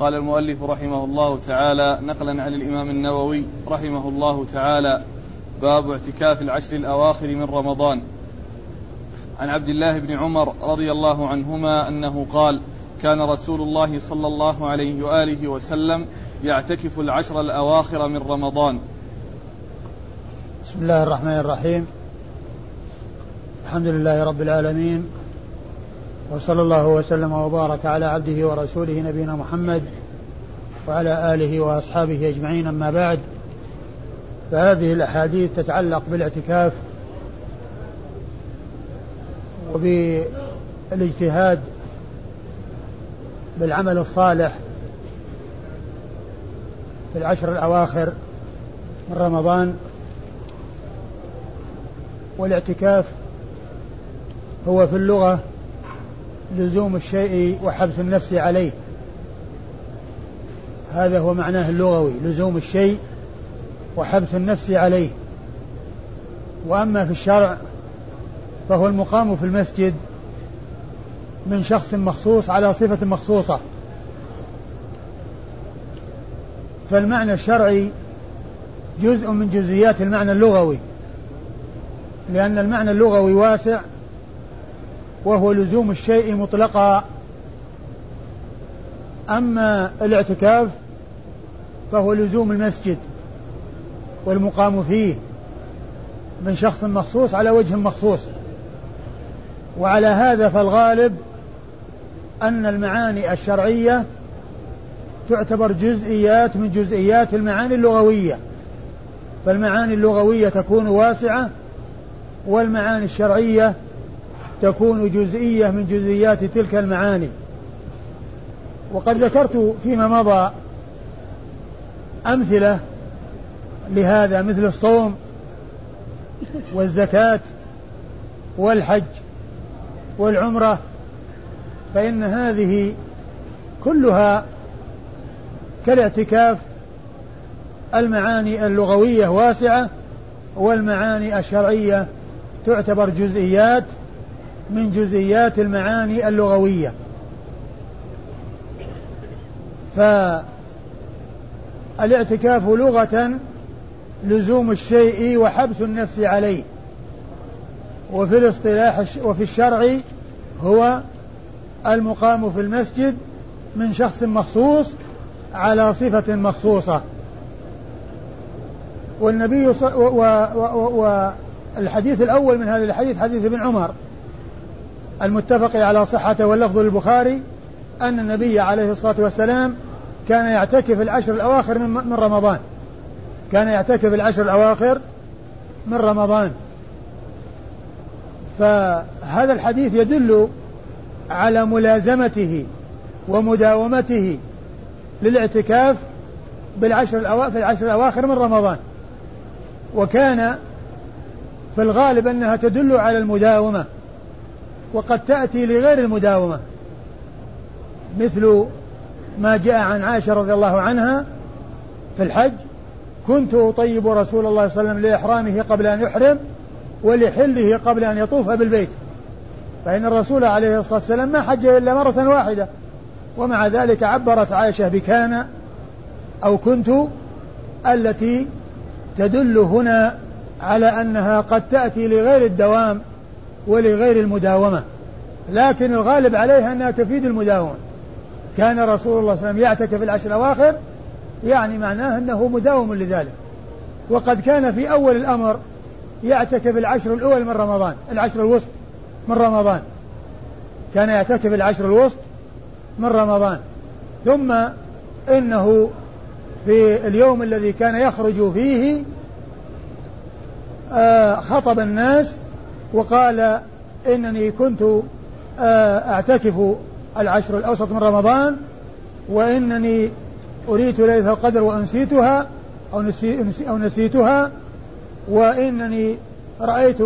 قال المؤلف رحمه الله تعالى نقلا عن الإمام النووي رحمه الله تعالى باب اعتكاف العشر الأواخر من رمضان. عن عبد الله بن عمر رضي الله عنهما أنه قال كان رسول الله صلى الله عليه وآله وسلم يعتكف العشر الأواخر من رمضان. بسم الله الرحمن الرحيم. الحمد لله رب العالمين وصلى الله وسلم وبارك على عبده ورسوله نبينا محمد وعلى آله وأصحابه أجمعين أما بعد. فهذه الأحاديث تتعلق بالاعتكاف وبالاجتهاد بالعمل الصالح في العشر الأواخر من رمضان. والاعتكاف هو في اللغة لزوم الشيء وحبس النفس عليه. هذا هو معناه اللغوي لزوم الشيء وحبس النفس عليه. وأما في الشرع فهو المقام في المسجد من شخص مخصوص على صفة مخصوصة. فالمعنى الشرعي جزء من جزئيات المعنى اللغوي لأن المعنى اللغوي واسع وهو لزوم الشيء مطلقا. أما الاعتكاف فهو لزوم المسجد والمقام فيه من شخص مخصوص على وجه مخصوص. وعلى هذا فالغالب أن المعاني الشرعية تعتبر جزئيات من جزئيات المعاني اللغوية. فالمعاني اللغوية تكون واسعة والمعاني الشرعية تكون جزئية من جزئيات تلك المعاني. وقد ذكرت فيما مضى أمثلة لهذا مثل الصوم والزكاة والحج والعمرة فإن هذه كلها كالاعتكاف المعاني اللغوية واسعة والمعاني الشرعية تعتبر جزئيات من جزئيات المعاني اللغوية. فالاعتكاف لغة لزوم الشيء وحبس النفس عليه. وفي الاصطلاح وفي الشرع هو المقام في المسجد من شخص مخصوص على صفة مخصوصة. والنبي والحديث الأول من هذا الحديث حديث ابن عمر. المتفق على صحته واللفظ للبخاري أن النبي عليه الصلاة والسلام كان يعتكف العشر الأواخر من رمضان. كان يعتكف العشر الأواخر من رمضان. فهذا الحديث يدل على ملازمته ومداومته للاعتكاف بالعشر الأواخر في العشر الأواخر من رمضان. وكان في الغالب أنها تدل على المداومة وقد تأتي لغير المداومة. مثل ما جاء عن عائشة رضي الله عنها في الحج كنت أطيب رسول الله صلى الله عليه وسلم لإحرامه قبل أن يحرم ولحله قبل أن يطوف بالبيت فإن الرسول عليه الصلاة والسلام ما حج إلا مرة واحدة ومع ذلك عبرت عائشة بكان أو كنت التي تدل هنا على أنها قد تأتي لغير الدوام ولغير المداومة لكن الغالب عليها أنها تفيد المداومة. كان رسول الله صلى الله عليه وسلم يعتكف العشر الأواخر يعني معناه أنه مداوم لذلك. وقد كان في أول الأمر يعتكف العشر الأول من رمضان العشر الوسط من رمضان. كان يعتكف العشر الوسط من رمضان. ثم إنه في اليوم الذي كان يخرج فيه آه، خطب الناس وقال إنني كنت آه، أعتكف العشر الأوسط من رمضان وإنني أريد ليلة القدر وأنسيتها أو, نسي أو نسيتها وإنني رأيت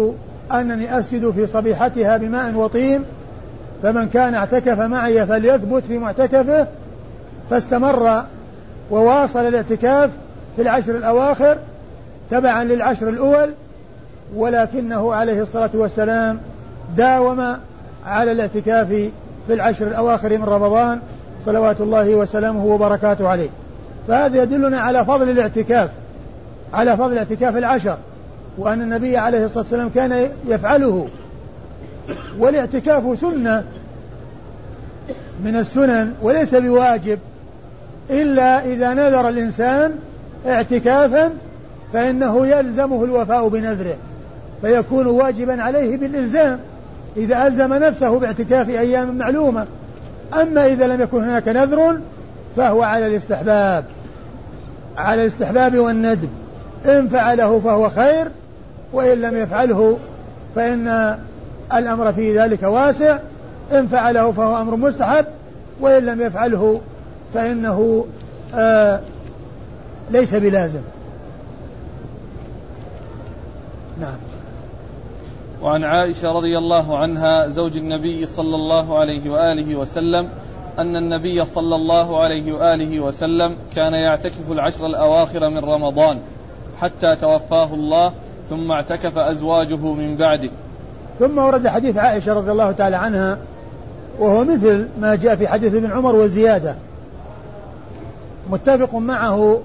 أنني أسجد في صبيحتها بماء وطين فمن كان اعتكف معي فليثبت في معتكفه فاستمر وواصل الاعتكاف في العشر الأواخر تبعا للعشر الأول ولكنه عليه الصلاة والسلام داوم على الاعتكاف في العشر الأواخر من رمضان صلوات الله وسلامه وبركاته عليه. فهذا يدلنا على فضل الاعتكاف على فضل اعتكاف العشر وأن النبي عليه الصلاة والسلام كان يفعله. والاعتكاف سنة من السنن وليس بواجب إلا إذا نذر الإنسان اعتكافا فإنه يلزمه الوفاء بنذره فيكون واجبا عليه بالإلزام. إذا ألزم نفسه باعتكاف أيام معلومة. أما إذا لم يكن هناك نذر فهو على الاستحباب. على الاستحباب والندب. إن فعله فهو خير وإن لم يفعله فإن الأمر في ذلك واسع. إن فعله فهو أمر مستحب وإن لم يفعله فإنه آه ليس بلازم. نعم. وعن عائشة رضي الله عنها زوج النبي صلى الله عليه وآله وسلم أن النبي صلى الله عليه وآله وسلم كان يعتكف العشر الأواخر من رمضان حتى توفاه الله ثم اعتكف أزواجه من بعده. ثم ورد حديث عائشة رضي الله تعالى عنها وهو مثل ما جاء في حديث ابن عمر وزيادة. متفق معه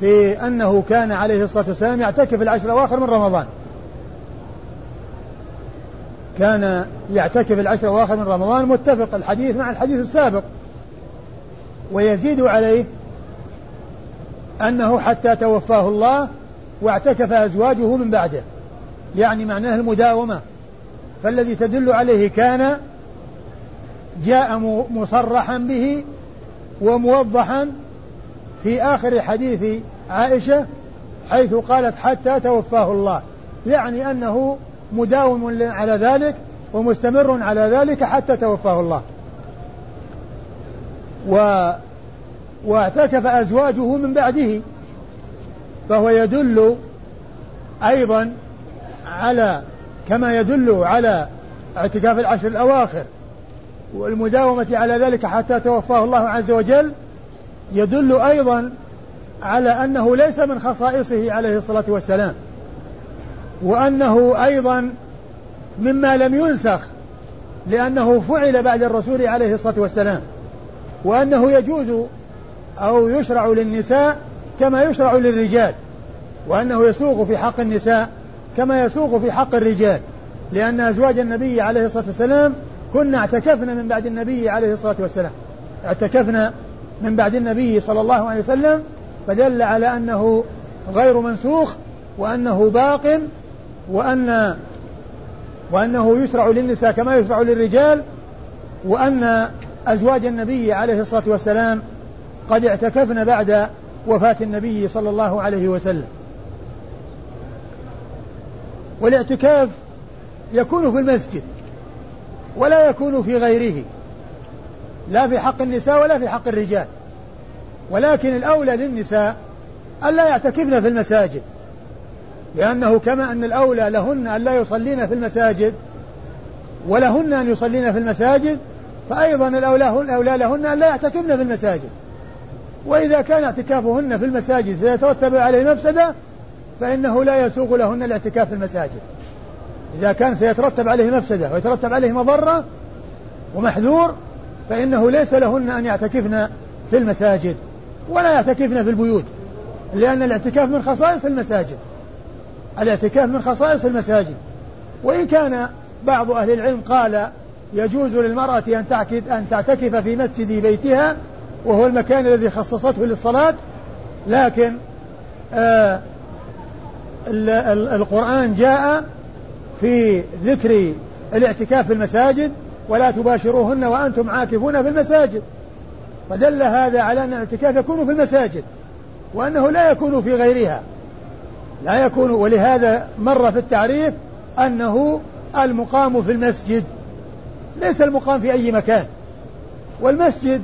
في أنه كان عليه الصلاة والسلام يعتكف العشر الأواخر من رمضان. كان يعتكف العشر الأواخر من رمضان متفق الحديث مع الحديث السابق. ويزيد عليه أنه حتى توفاه الله واعتكف أزواجه من بعده. يعني معناه المداومة. فالذي تدل عليه كان جاء مصرحا به وموضحا في آخر حديث عائشة حيث قالت حتى توفاه الله. يعني أنه مداوم على ذلك ومستمر على ذلك حتى توفاه الله. و واعتكف أزواجه من بعده. فهو يدل أيضا على كما يدل على اعتكاف العشر الأواخر. والمداومة على ذلك حتى توفاه الله عز وجل يدل أيضا على أنه ليس من خصائصه عليه الصلاة والسلام. وأنه أيضا مما لم ينسخ لأنه فعل بعد الرسول عليه الصلاة والسلام وأنه يجوز أو يشرع للنساء كما يشرع للرجال وأنه يسوق في حق النساء كما يسوق في حق الرجال لأن أزواج النبي عليه الصلاة والسلام كنا اعتكفنا من بعد النبي عليه الصلاة والسلام اعتكفنا من بعد النبي صلى الله عليه وسلم فدل على أنه غير منسوخ وأنه باق وأن وأنه يشرع للنساء كما يشرع للرجال وأن أزواج النبي عليه الصلاة والسلام قد اعتكفن بعد وفاة النبي صلى الله عليه وسلم. والاعتكاف يكون في المسجد ولا يكون في غيره لا في حق النساء ولا في حق الرجال ولكن الأولى للنساء ألا يعتكفن في المساجد. لأنه كما أن الأولى لهن أن لا يصلين في المساجد ولهن أن يصلين في المساجد فأيضا الأولى, الأولى لهن أن لا يعتكفن في المساجد. وإذا كان اعتكافهن في المساجد فيترتب عليه مفسدة فإنه لا يسوغ لهن الاعتكاف في المساجد. إذا كان سيترتب عليه مفسدة ويترتب عليه مضرة ومحذور فإنه ليس لهن أن يعتكفن في المساجد ولا يعتكفن في البيوت لأن الاعتكاف من خصائص المساجد. الاعتكاف من خصائص المساجد. وإن كان بعض أهل العلم قال يجوز للمرأة أن أن تعتكف في مسجد بيتها وهو المكان الذي خصصته للصلاة لكن آه القرآن جاء في ذكر الاعتكاف في المساجد ولا تباشروهن وأنتم عاكفون في المساجد. فدل هذا على أن الاعتكاف يكون في المساجد وأنه لا يكون في غيرها. لا يكون ولهذا مر في التعريف أنه المقام في المسجد. ليس المقام في أي مكان. والمسجد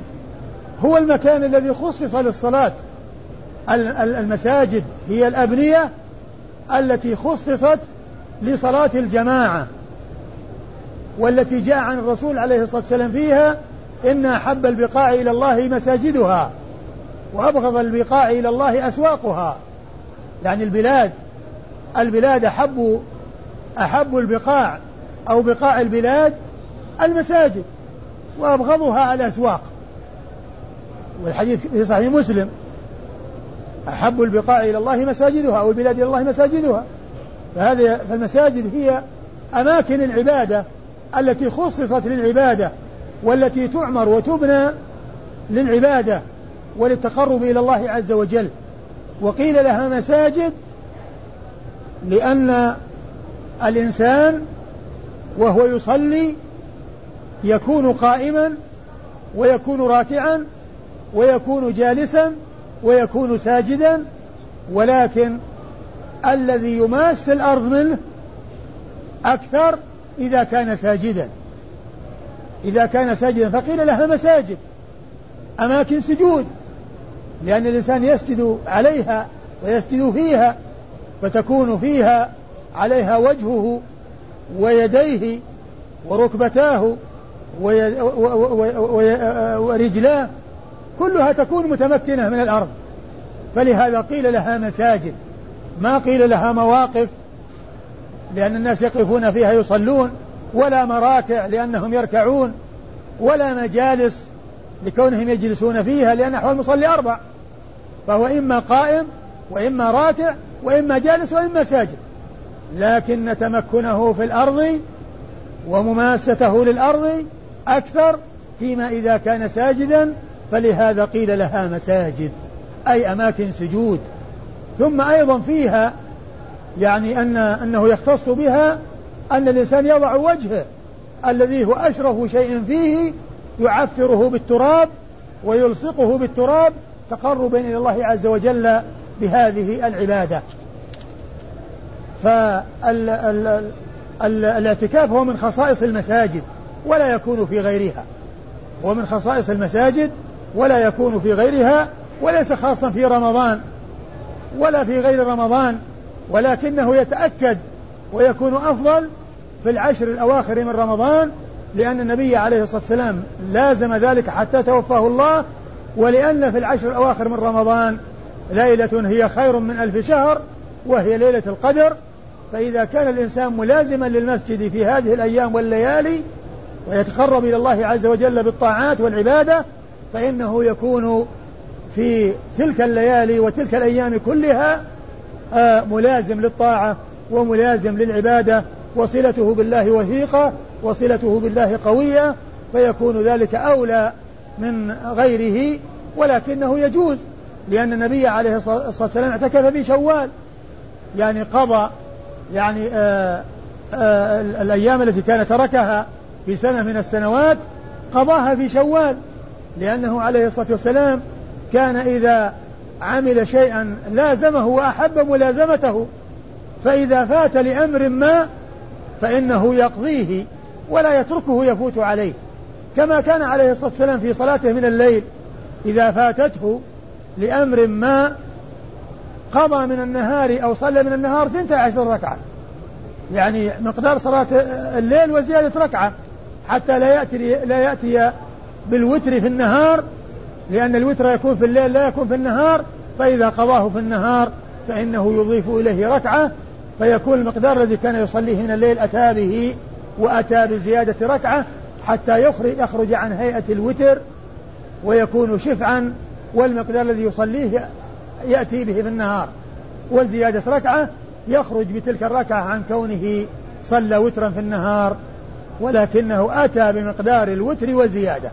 هو المكان الذي خصص للصلاة. المساجد هي الأبنية التي خصصت لصلاة الجماعة. والتي جاء عن الرسول عليه الصلاة والسلام فيها إن أحب البقاع إلى الله مساجدها وأبغض البقاع إلى الله أسواقها. يعني البلاد البلاد أحب أحب البقاع أو بقاع البلاد المساجد وأبغضها الأسواق. والحديث في صحيح مسلم أحب البقاع إلى الله مساجدها أو البلاد إلى الله مساجدها. فهذه فالمساجد هي أماكن العبادة التي خصصت للعبادة والتي تعمر وتبنى للعبادة وللتقرب إلى الله عز وجل. وقيل لها مساجد لأن الإنسان وهو يصلي يكون قائما ويكون راكعا ويكون جالسا ويكون ساجدا ولكن الذي يماس الأرض منه أكثر إذا كان ساجدا. إذا كان ساجدا فقيل لها مساجد أماكن سجود. لأن الإنسان يسجد عليها ويسجد فيها فتكون فيها عليها وجهه ويديه وركبتاه ورجلاه كلها تكون متمكنة من الأرض. فلهذا قيل لها مساجد. ما قيل لها مواقف لأن الناس يقفون فيها يصلون ولا مراكع لأنهم يركعون ولا مجالس لكونهم يجلسون فيها لأن أحوال المصلي أربع. فهو إما قائم وإما راكع وإما جالس وإما ساجد. لكن تمكنه في الأرض ومماسته للأرض أكثر فيما إذا كان ساجدا فلهذا قيل لها مساجد أي أماكن سجود. ثم أيضا فيها يعني أن أنه يختص بها أن الإنسان يضع وجهه الذي هو أشرف شيء فيه يعفره بالتراب ويلصقه بالتراب تقربا إلى الله عز وجل بهذه العبادة. فالاعتكاف هو من خصائص المساجد ولا يكون في غيرها. هو من خصائص المساجد ولا يكون في غيرها وليس خاصا في رمضان ولا في غير رمضان ولكنه يتأكد ويكون أفضل في العشر الأواخر من رمضان لأن النبي عليه الصلاة والسلام لازم ذلك حتى توفاه الله ولأن في العشر الأواخر من رمضان ليلة هي خير من ألف شهر وهي ليلة القدر. فإذا كان الإنسان ملازما للمسجد في هذه الأيام والليالي ويتقرب إلى الله عز وجل بالطاعات والعبادة فإنه يكون في تلك الليالي وتلك الأيام كلها آه، ملازم للطاعة وملازم للعبادة وصلته بالله وثيقة وصلته بالله قوية فيكون ذلك أولى من غيره ولكنه يجوز لأن النبي عليه الصلاة والسلام اعتكف في شوال يعني قضى يعني آآ آه، آآ آه، الأيام التي كان تركها في سنة من السنوات قضاها في شوال لأنه عليه الصلاة والسلام كان إذا عمل شيئا لازمه وأحب ملازمته فإذا فات لأمر ما فإنه يقضيه. ولا يتركه يفوت عليه. كما كان عليه الصلاة والسلام في صلاته من الليل إذا فاتته لأمر ما قضى من النهار أو صلى من النهار 12 ركعة. يعني مقدار صلاة الليل وزيادة ركعة. حتى لا يأتي لا يأتي بالوتر في النهار لأن الوتر يكون في الليل لا يكون في النهار. فإذا قضاه في النهار فإنه يضيف إليه ركعة. فيكون المقدار الذي كان يصليه من الليل أتى به وأتى بزيادة ركعة حتى يخرج, يخرج عن هيئة الوتر ويكون شفعا والمقدار الذي يصليه يأتي به في النهار. وزيادة ركعة يخرج بتلك الركعة عن كونه صلى وترا في النهار ولكنه أتى بمقدار الوتر وزيادة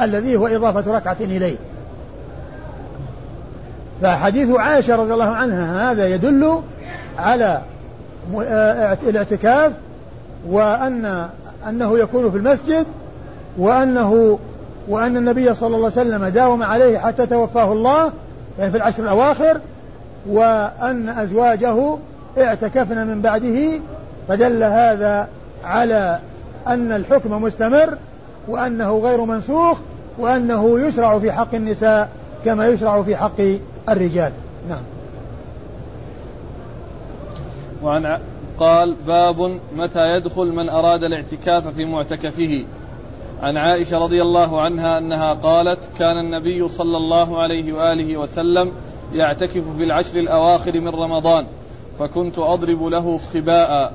الذي هو إضافة ركعة إليه. فحديث عائشة رضي الله عنها هذا يدل على آه، الاعتكاف وأن أنه يكون في المسجد وأنه وأن النبي صلى الله عليه وسلم داوم عليه حتى توفاه الله يعني في العشر الأواخر وأن أزواجه اعتكفن من بعده فدل هذا على أن الحكم مستمر وأنه غير منسوخ وأنه يشرع في حق النساء كما يشرع في حق الرجال. نعم. وعن قال باب متى يدخل من أراد الاعتكاف في معتكفه. عن عائشة رضي الله عنها أنها قالت كان النبي صلى الله عليه وآله وسلم يعتكف في العشر الأواخر من رمضان فكنت أضرب له خباء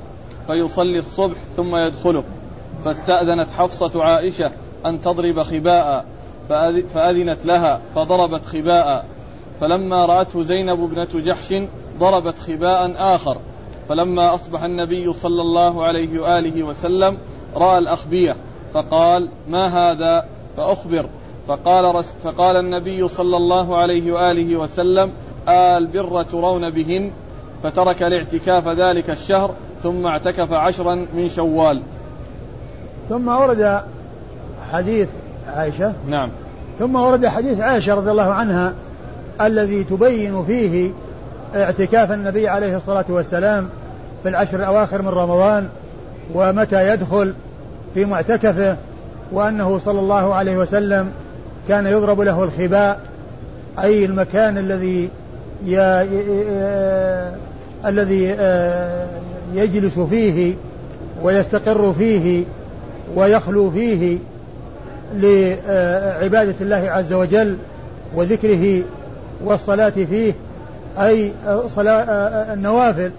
فيصلي الصبح ثم يدخله. فاستأذنت حفصة عائشة أن تضرب خباء فأذنت لها فضربت خباء. فلما رأته زينب ابنة جحش ضربت خباء آخر. فلما أصبح النبي صلى الله عليه وآله وسلم رأى الأخبية فقال ما هذا؟ فأخبر. فقال, فقال النبي صلى الله عليه وآله وسلم آل بر ترون بهن. فترك الاعتكاف ذلك الشهر ثم اعتكف عشرا من شوال. ثم ورد حديث عائشة. نعم. ثم ورد حديث عائشة رضي الله عنها الذي تبين فيه اعتكاف النبي عليه الصلاة والسلام في العشر الأواخر من رمضان ومتى يدخل في معتكفه وأنه صلى الله عليه وسلم كان يضرب له الخباء أي المكان الذي ي... الذي آه، يجلس فيه ويستقر فيه ويخلو فيه لعبادة الله عز وجل وذكره والصلاة فيه أي صلاة النوافل.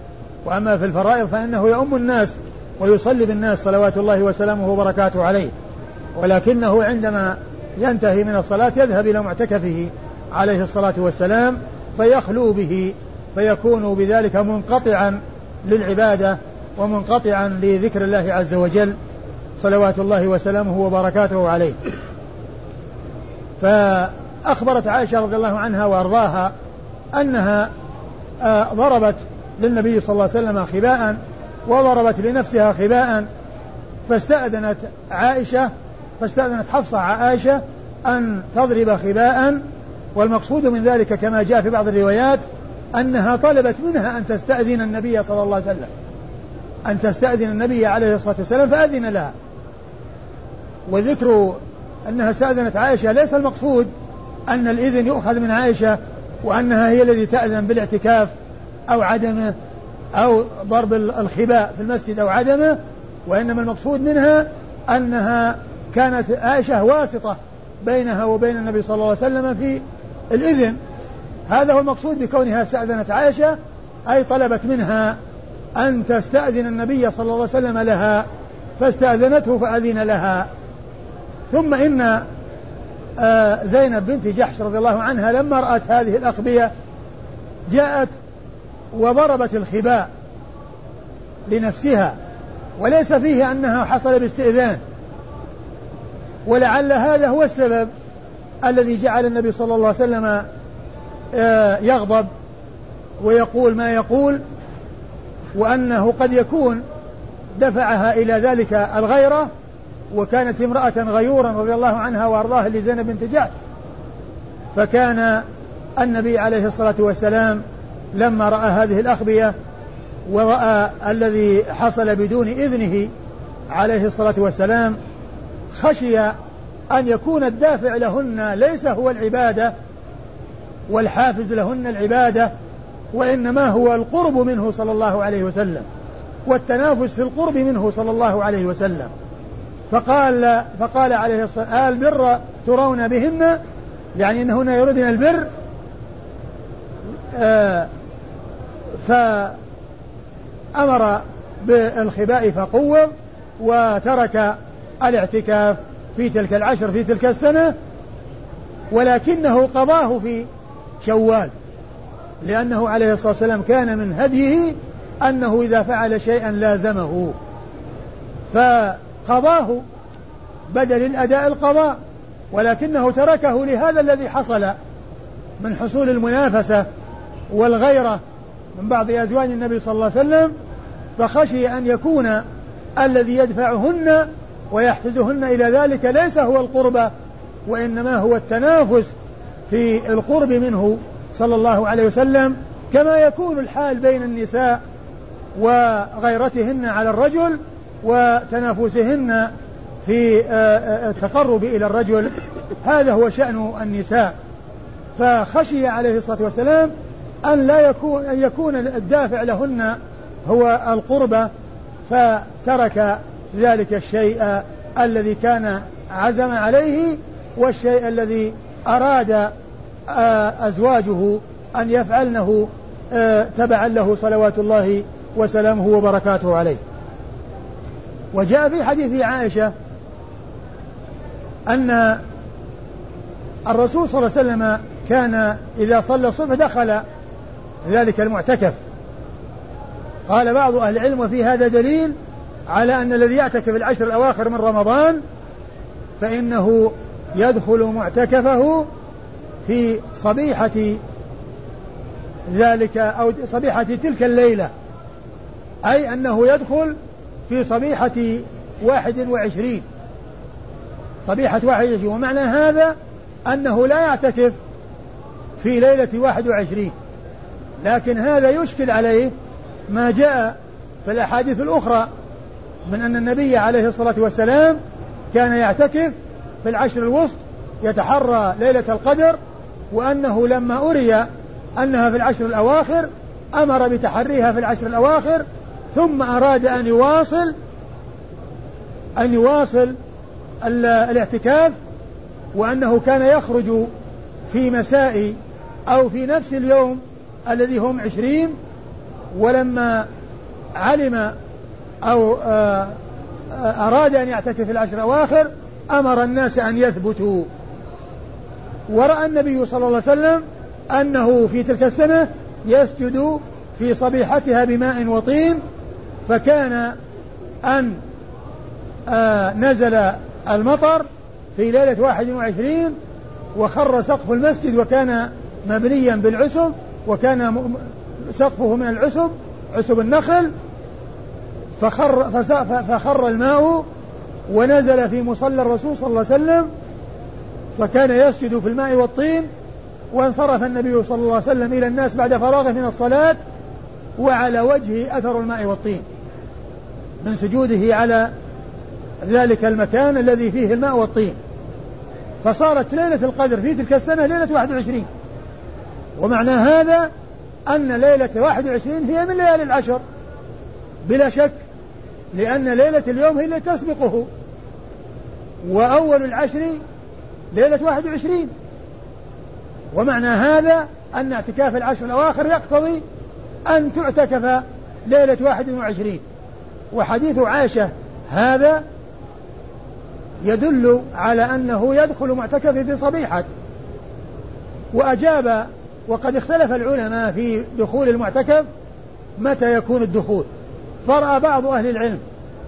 وأما في الفرائض فإنه يؤم الناس ويصلي بالناس صلوات الله وسلامه وبركاته عليه. ولكنه عندما ينتهي من الصلاة يذهب إلى معتكفه عليه الصلاة والسلام فيخلو به فيكون بذلك منقطعا للعبادة ومنقطعا لذكر الله عز وجل صلوات الله وسلامه وبركاته عليه. فأخبرت عائشة رضي الله عنها وأرضاها أنها آه، ضربت للنبي صلى الله عليه وسلم خباء وضربت لنفسها خباء فاستأذنت عائشة فاستأذنت حفصة عائشة أن تضرب خباء والمقصود من ذلك كما جاء في بعض الروايات أنها طلبت منها أن تستأذن النبي صلى الله عليه وسلم. أن تستأذن النبي عليه الصلاة والسلام فأذن لها. وذكر أنها استأذنت عائشة ليس المقصود أن الإذن يؤخذ من عائشة وأنها هي التي تأذن بالاعتكاف. أو عدمه أو ضرب الخباء في المسجد أو عدمه وإنما المقصود منها أنها كانت عائشة واسطة بينها وبين النبي صلى الله عليه وسلم في الإذن. هذا هو المقصود بكونها استأذنت عائشة أي طلبت منها أن تستأذن النبي صلى الله عليه وسلم لها فاستأذنته فأذن لها. ثم إن آه، زينب بنت جحش رضي الله عنها لما رأت هذه الأخبية جاءت وضربت الخباء لنفسها وليس فيه أنها حصل باستئذان. ولعل هذا هو السبب الذي جعل النبي صلى الله عليه وسلم آه، يغضب ويقول ما يقول وأنه قد يكون دفعها إلى ذلك الغيرة وكانت امرأة غيورا رضي الله عنها وأرضاها لزينب بنت جحش فكان النبي عليه الصلاة والسلام لما رأى هذه الأخبية ورأى الذي حصل بدون إذنه عليه الصلاة والسلام خشي أن يكون الدافع لهن ليس هو العبادة والحافز لهن العبادة وإنما هو القرب منه صلى الله عليه وسلم والتنافس في القرب منه صلى الله عليه وسلم. فقال فقال عليه الصلاة البر ترون بهن؟ يعني أن هنا يردن البر آه فأمر بالخباء فقوض وترك الاعتكاف في تلك العشر في تلك السنة ولكنه قضاه في شوال لأنه عليه الصلاة والسلام كان من هديه أنه إذا فعل شيئا لازمه فقضاه بدل الأداء القضاء ولكنه تركه لهذا الذي حصل من حصول المنافسة والغيرة من بعض أزواج النبي صلى الله عليه وسلم فخشي أن يكون الذي يدفعهن ويحفزهن إلى ذلك ليس هو القربى وإنما هو التنافس في القرب منه صلى الله عليه وسلم كما يكون الحال بين النساء وغيرتهن على الرجل وتنافسهن في آه، آه، التقرب إلى الرجل. هذا هو شأن النساء. فخشي عليه الصلاة والسلام أن لا يكون أن يكون الدافع لهن هو القربة فترك ذلك الشيء الذي كان عزم عليه والشيء الذي أراد آه، أزواجه أن يفعلنه آه، تبعا له صلوات الله وسلامه وبركاته عليه. وجاء في حديث عائشة أن الرسول صلى الله عليه وسلم كان إذا صلى الصبح دخل ذلك المعتكف. قال بعض أهل العلم وفي هذا دليل على أن الذي يعتكف العشر الأواخر من رمضان فإنه يدخل معتكفه في صبيحة ذلك أو صبيحة تلك الليلة. أي أنه يدخل في صبيحة واحد وعشرين. صبيحة واحد وعشرين. ومعنى هذا أنه لا يعتكف في ليلة واحد وعشرين. لكن هذا يشكل عليه ما جاء في الأحاديث الأخرى من أن النبي عليه الصلاة والسلام كان يعتكف في العشر الوسط يتحرى ليلة القدر وأنه لما أري أنها في العشر الأواخر أمر بتحريها في العشر الأواخر ثم أراد أن يواصل أن يواصل الاعتكاف وأنه كان يخرج في مساء أو في نفس اليوم الذي هم عشرين ولما علم أو آه، أراد أن يعتكف العشر الأواخر أمر الناس أن يثبتوا. ورأى النبي صلى الله عليه وسلم أنه في تلك السنة يسجد في صبيحتها بماء وطين فكان أن آه نزل المطر في ليلة واحد وعشرين وخر سقف المسجد وكان مبنيا بالعسب وكان سقفه من العسب عسب النخل فخر, فخر الماء ونزل في مصلى الرسول صلى الله عليه وسلم فكان يسجد في الماء والطين وانصرف النبي صلى الله عليه وسلم إلى الناس بعد فراغه من الصلاة وعلى وجهه أثر الماء والطين. من سجوده على ذلك المكان الذي فيه الماء والطين. فصارت ليلة القدر في تلك السنة ليلة 21 ومعنى هذا أن ليلة 21 هي من ليالي العشر. بلا شك لأن ليلة اليوم هي التي تسبقه. وأول العشر ليلة 21 ومعنى هذا أن اعتكاف العشر الأواخر يقتضي أن تعتكف ليلة 21 وحديث عائشة هذا يدل على أنه يدخل معتكف في صبيحة. وأجاب وقد اختلف العلماء في دخول المعتكف متى يكون الدخول. فرأى بعض أهل العلم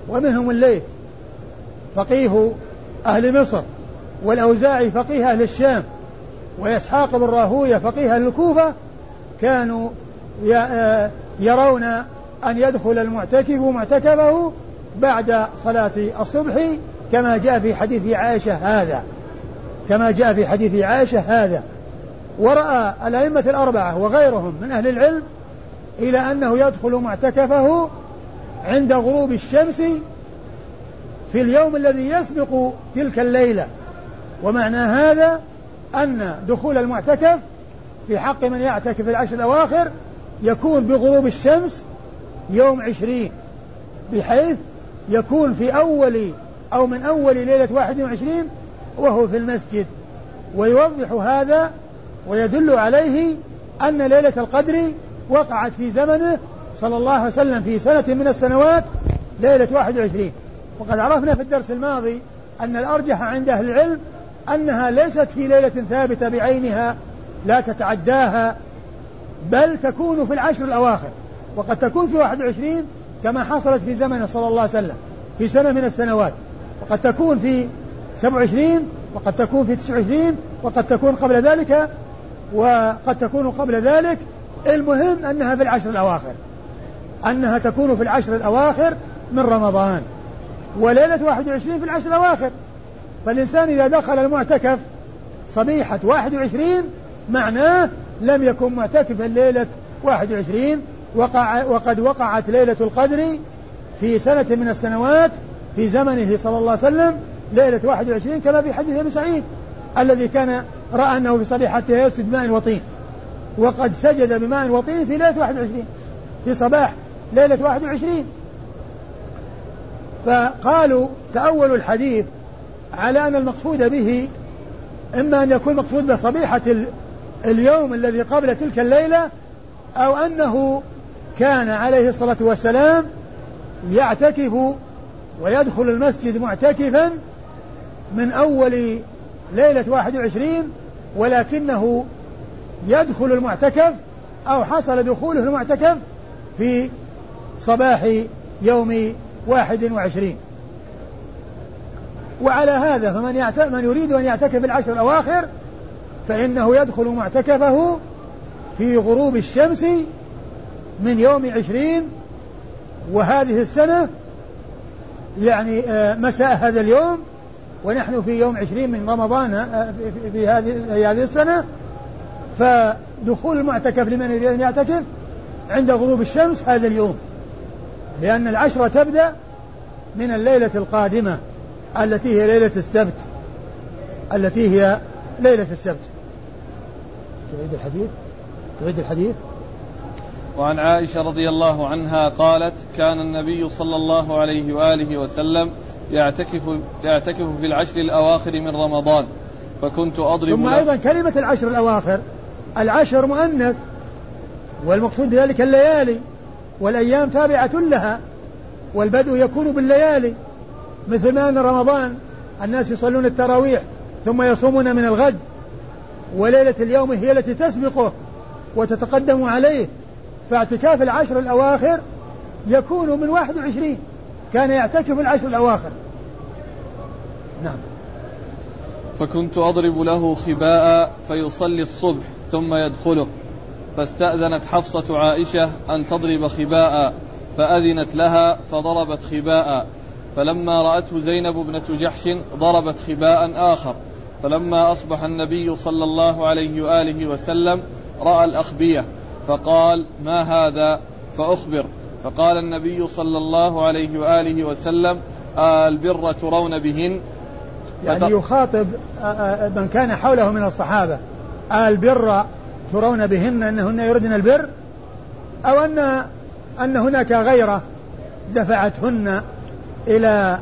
ومنهم الليث فقيه أهل مصر والأوزاعي فقيه أهل الشام وإسحاق بن راهوية فقيه أهل الكوفة كانوا يرون أن يدخل المعتكف معتكفه بعد صلاة الصبح كما جاء في حديث عائشة هذا. كما جاء في حديث عائشة هذا. ورأى الأئمة الأربعة وغيرهم من أهل العلم إلى أنه يدخل معتكفه عند غروب الشمس في اليوم الذي يسبق تلك الليلة. ومعنى هذا أن دخول المعتكف في حق من يعتكف العشر الأواخر يكون بغروب الشمس يوم عشرين بحيث يكون في أول أو من أول ليلة واحد وعشرين وهو في المسجد. ويوضح هذا ويدل عليه أن ليلة القدر وقعت في زمنه صلى الله عليه وسلم في سنة من السنوات ليلة 21 وقد عرفنا في الدرس الماضي أن الأرجح عند أهل العلم أنها ليست في ليلة ثابتة بعينها لا تتعداها بل تكون في العشر الأواخر. وقد تكون في 21 كما حصلت في زمنه صلى الله عليه وسلم في سنة من السنوات. وقد تكون في 27 وقد تكون في 29 وقد تكون قبل ذلك وقد تكون قبل ذلك المهم أنها في العشر الأواخر. أنها تكون في العشر الأواخر من رمضان. وليلة 21 في العشر الأواخر. فالإنسان إذا دخل المعتكف صبيحة 21 معناه لم يكن معتكفا ليلة 21 وقع وقد وقعت ليلة القدر في سنة من السنوات في زمنه صلى الله عليه وسلم ليلة 21 كما في حديث أبي سعيد الذي كان رأى أنه في صبيحته يسجد بماء وطين. وقد سجد بماء وطين في ليلة 21 في صباح ليلة 21 فقالوا تأولوا الحديث على أن المقصود به إما أن يكون مقصود بصبيحة اليوم الذي قبل تلك الليلة أو أنه كان عليه الصلاة والسلام يعتكف ويدخل المسجد معتكفا من أول ليلة 21 ولكنه يدخل المعتكف أو حصل دخوله المعتكف في صباح يوم واحد وعشرين. وعلى هذا فمن من يريد أن يعتكف العشر الأواخر فإنه يدخل معتكفه في غروب الشمس من يوم عشرين وهذه السنة يعني آه، مساء هذا اليوم ونحن في يوم عشرين من رمضان آه، في هذه هذه السنة فدخول المعتكف لمن يريد أن يعتكف عند غروب الشمس هذا اليوم لأن العشرة تبدأ من الليلة القادمة التي هي ليلة السبت التي هي ليلة السبت. تعيد الحديث؟ تعيد الحديث؟ وعن عائشة رضي الله عنها قالت كان النبي صلى الله عليه وآله وسلم يعتكف يعتكف في العشر الأواخر من رمضان فكنت أضرب ثم أيضا كلمة العشر الأواخر العشر مؤنث والمقصود بذلك الليالي والأيام تابعة لها والبدء يكون بالليالي مثل ما أن رمضان الناس يصلون التراويح ثم يصومون من الغد وليلة اليوم هي التي تسبقه وتتقدم عليه فاعتكاف العشر الأواخر يكون من واحد وعشرين. كان يعتكف العشر الأواخر. نعم. فكنت أضرب له خباء فيصلي الصبح ثم يدخله. فاستأذنت حفصة عائشة أن تضرب خباء فأذنت لها فضربت خباء. فلما رأته زينب ابنة جحش ضربت خباء آخر. فلما أصبح النبي صلى الله عليه وآله وسلم رأى الأخبية فقال ما هذا؟ فأخبر فقال النبي صلى الله عليه وآله وسلم آه البر ترون بهن. يعني يخاطب آه، آه، من كان حوله من الصحابة. آه البر ترون بهن أنهن يردن البر؟ أو أن أن هناك غيرة دفعتهن إلى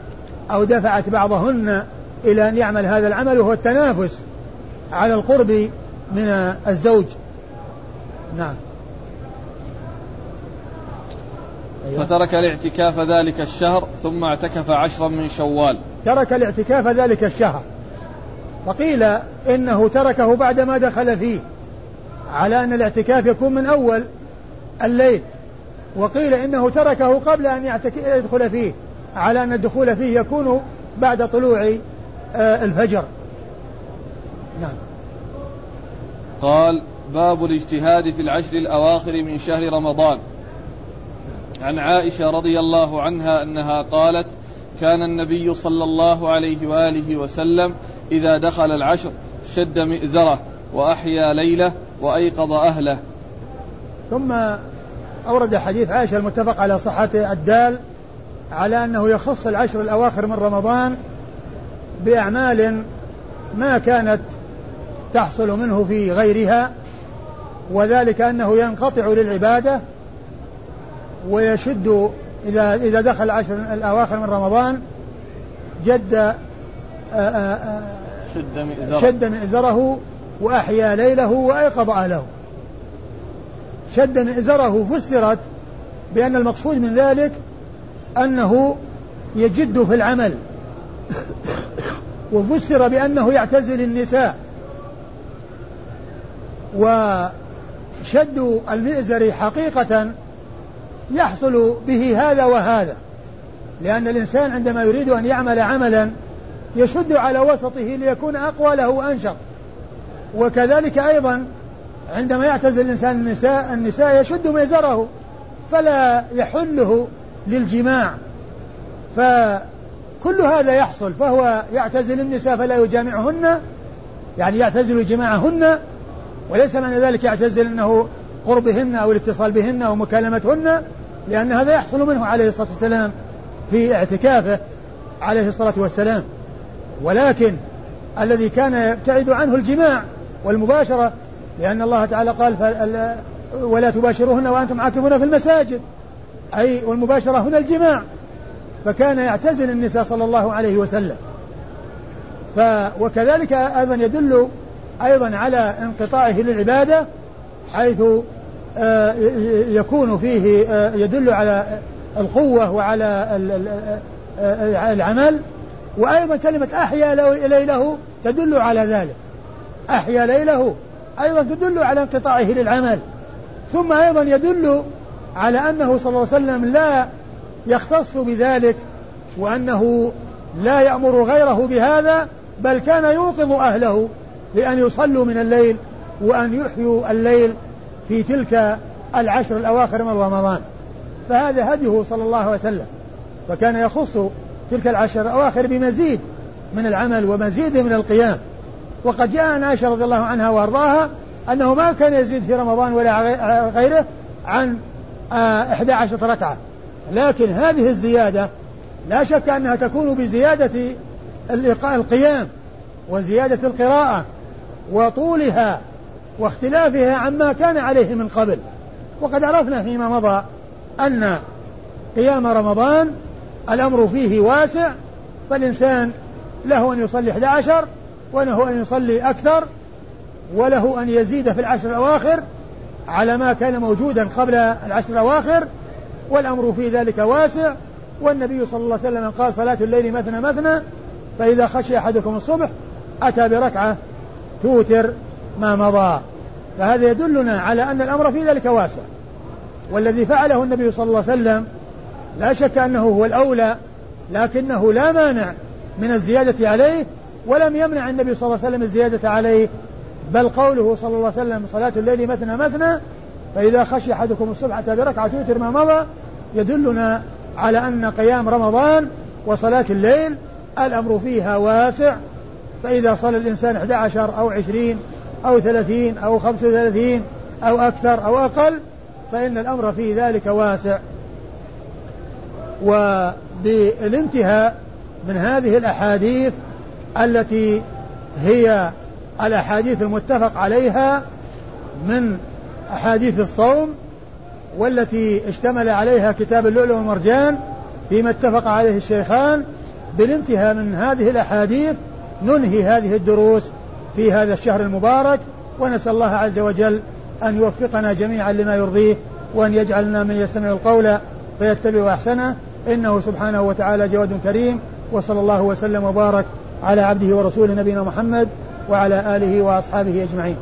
أو دفعت بعضهن إلى أن يعمل هذا العمل وهو التنافس على القرب من الزوج. نعم. أيوة. فترك الاعتكاف ذلك الشهر ثم اعتكف عشرا من شوال. ترك الاعتكاف ذلك الشهر. وقيل إنه تركه بعدما دخل فيه على أن الاعتكاف يكون من أول الليل. وقيل إنه تركه قبل أن يدخل فيه على أن الدخول فيه يكون بعد طلوع آه، الفجر. نعم. قال باب الاجتهاد في العشر الأواخر من شهر رمضان. عن عائشة رضي الله عنها أنها قالت كان النبي صلى الله عليه وآله وسلم إذا دخل العشر شد مئزرة وأحيا ليلة وأيقظ أهله. ثم أورد حديث عائشة المتفق على صحة الدال على أنه يخص العشر الأواخر من رمضان بأعمال ما كانت تحصل منه في غيرها وذلك أنه ينقطع للعبادة ويشد إذا إذا دخل العشر الأواخر من رمضان جد آآ آه، آآ آه، آه، شد مئزره, شد مئزره وأحيا ليله وأيقظ أهله. شد مئزره فسرت بأن المقصود من ذلك أنه يجد في العمل. وفسر بأنه يعتزل النساء. وشد المئزر حقيقة يحصل به هذا وهذا. لأن الإنسان عندما يريد أن يعمل عملا يشد على وسطه ليكون أقوى له وأنشط. وكذلك أيضا عندما يعتزل الإنسان النساء النساء يشد ميزره فلا يحله للجماع. فكل هذا يحصل فهو يعتزل النساء فلا يجامعهن يعني يعتزل جماعهن وليس معنى ذلك يعتزل إنه قربهن أو الاتصال بهن أو مكالمتهن. لأن هذا يحصل منه عليه الصلاة والسلام في اعتكافه عليه الصلاة والسلام. ولكن الذي كان يبتعد عنه الجماع والمباشرة لأن الله تعالى قال ولا تباشروهن وأنتم عاكفون في المساجد. أي والمباشرة هنا الجماع. فكان يعتزل النساء صلى الله عليه وسلم. ف وكذلك أيضا يدل أيضا على انقطاعه للعبادة حيث يكون فيه آه، يدل على القوة وعلى آه، العمل. وأيضا كلمة أحيا ليله تدل على ذلك. أحيا ليله أيضا تدل على انقطاعه للعمل. ثم أيضا يدل على أنه صلى الله عليه وسلم لا يختص بذلك وأنه لا يأمر غيره بهذا بل كان يوقظ أهله لأن يصلوا من الليل وأن يحيوا الليل في تلك العشر الأواخر من رمضان. فهذا هديه صلى الله عليه وسلم. وكان يخص تلك العشر الأواخر بمزيد من العمل ومزيد من القيام. وقد جاء عن عائشة رضي الله عنها وأرضاها أنه ما كان يزيد في رمضان ولا غيره عن آه، إحدى عشرة ركعة. لكن هذه الزيادة لا شك أنها تكون بزيادة القيام وزيادة القراءة وطولها واختلافها عما كان عليه من قبل. وقد عرفنا فيما مضى أن قيام رمضان الأمر فيه واسع فالإنسان له أن يصلي 11 وله أن يصلي أكثر وله أن يزيد في العشر الأواخر على ما كان موجودا قبل العشر الأواخر والأمر في ذلك واسع. والنبي صلى الله عليه وسلم قال صلاة الليل مثنى مثنى فإذا خشي أحدكم الصبح أتى بركعة توتر ما مضى. فهذا يدلنا على أن الأمر في ذلك واسع. والذي فعله النبي صلى الله عليه وسلم لا شك أنه هو الأولى لكنه لا مانع من الزيادة عليه ولم يمنع النبي صلى الله عليه وسلم الزيادة عليه بل قوله صلى الله عليه وسلم صلاة الليل مثنى مثنى فإذا خشي أحدكم الصبح بركعة توتر ما مضى يدلنا على أن قيام رمضان وصلاة الليل الأمر فيها واسع. فإذا صلى الإنسان 11 أو 20 أو 30 أو 35 أو أكثر أو أقل فإن الأمر في ذلك واسع. وبالانتهاء من هذه الأحاديث التي هي الأحاديث المتفق عليها من أحاديث الصوم والتي اشتمل عليها كتاب اللؤلؤ والمرجان فيما اتفق عليه الشيخان بالانتهاء من هذه الأحاديث ننهي هذه الدروس. في هذا الشهر المبارك ونسأل الله عز وجل أن يوفقنا جميعا لما يرضيه وأن يجعلنا من يستمع القول فيتبع أحسنه. إنه سبحانه وتعالى جواد كريم وصلى الله وسلم وبارك على عبده ورسوله نبينا محمد وعلى آله وأصحابه أجمعين.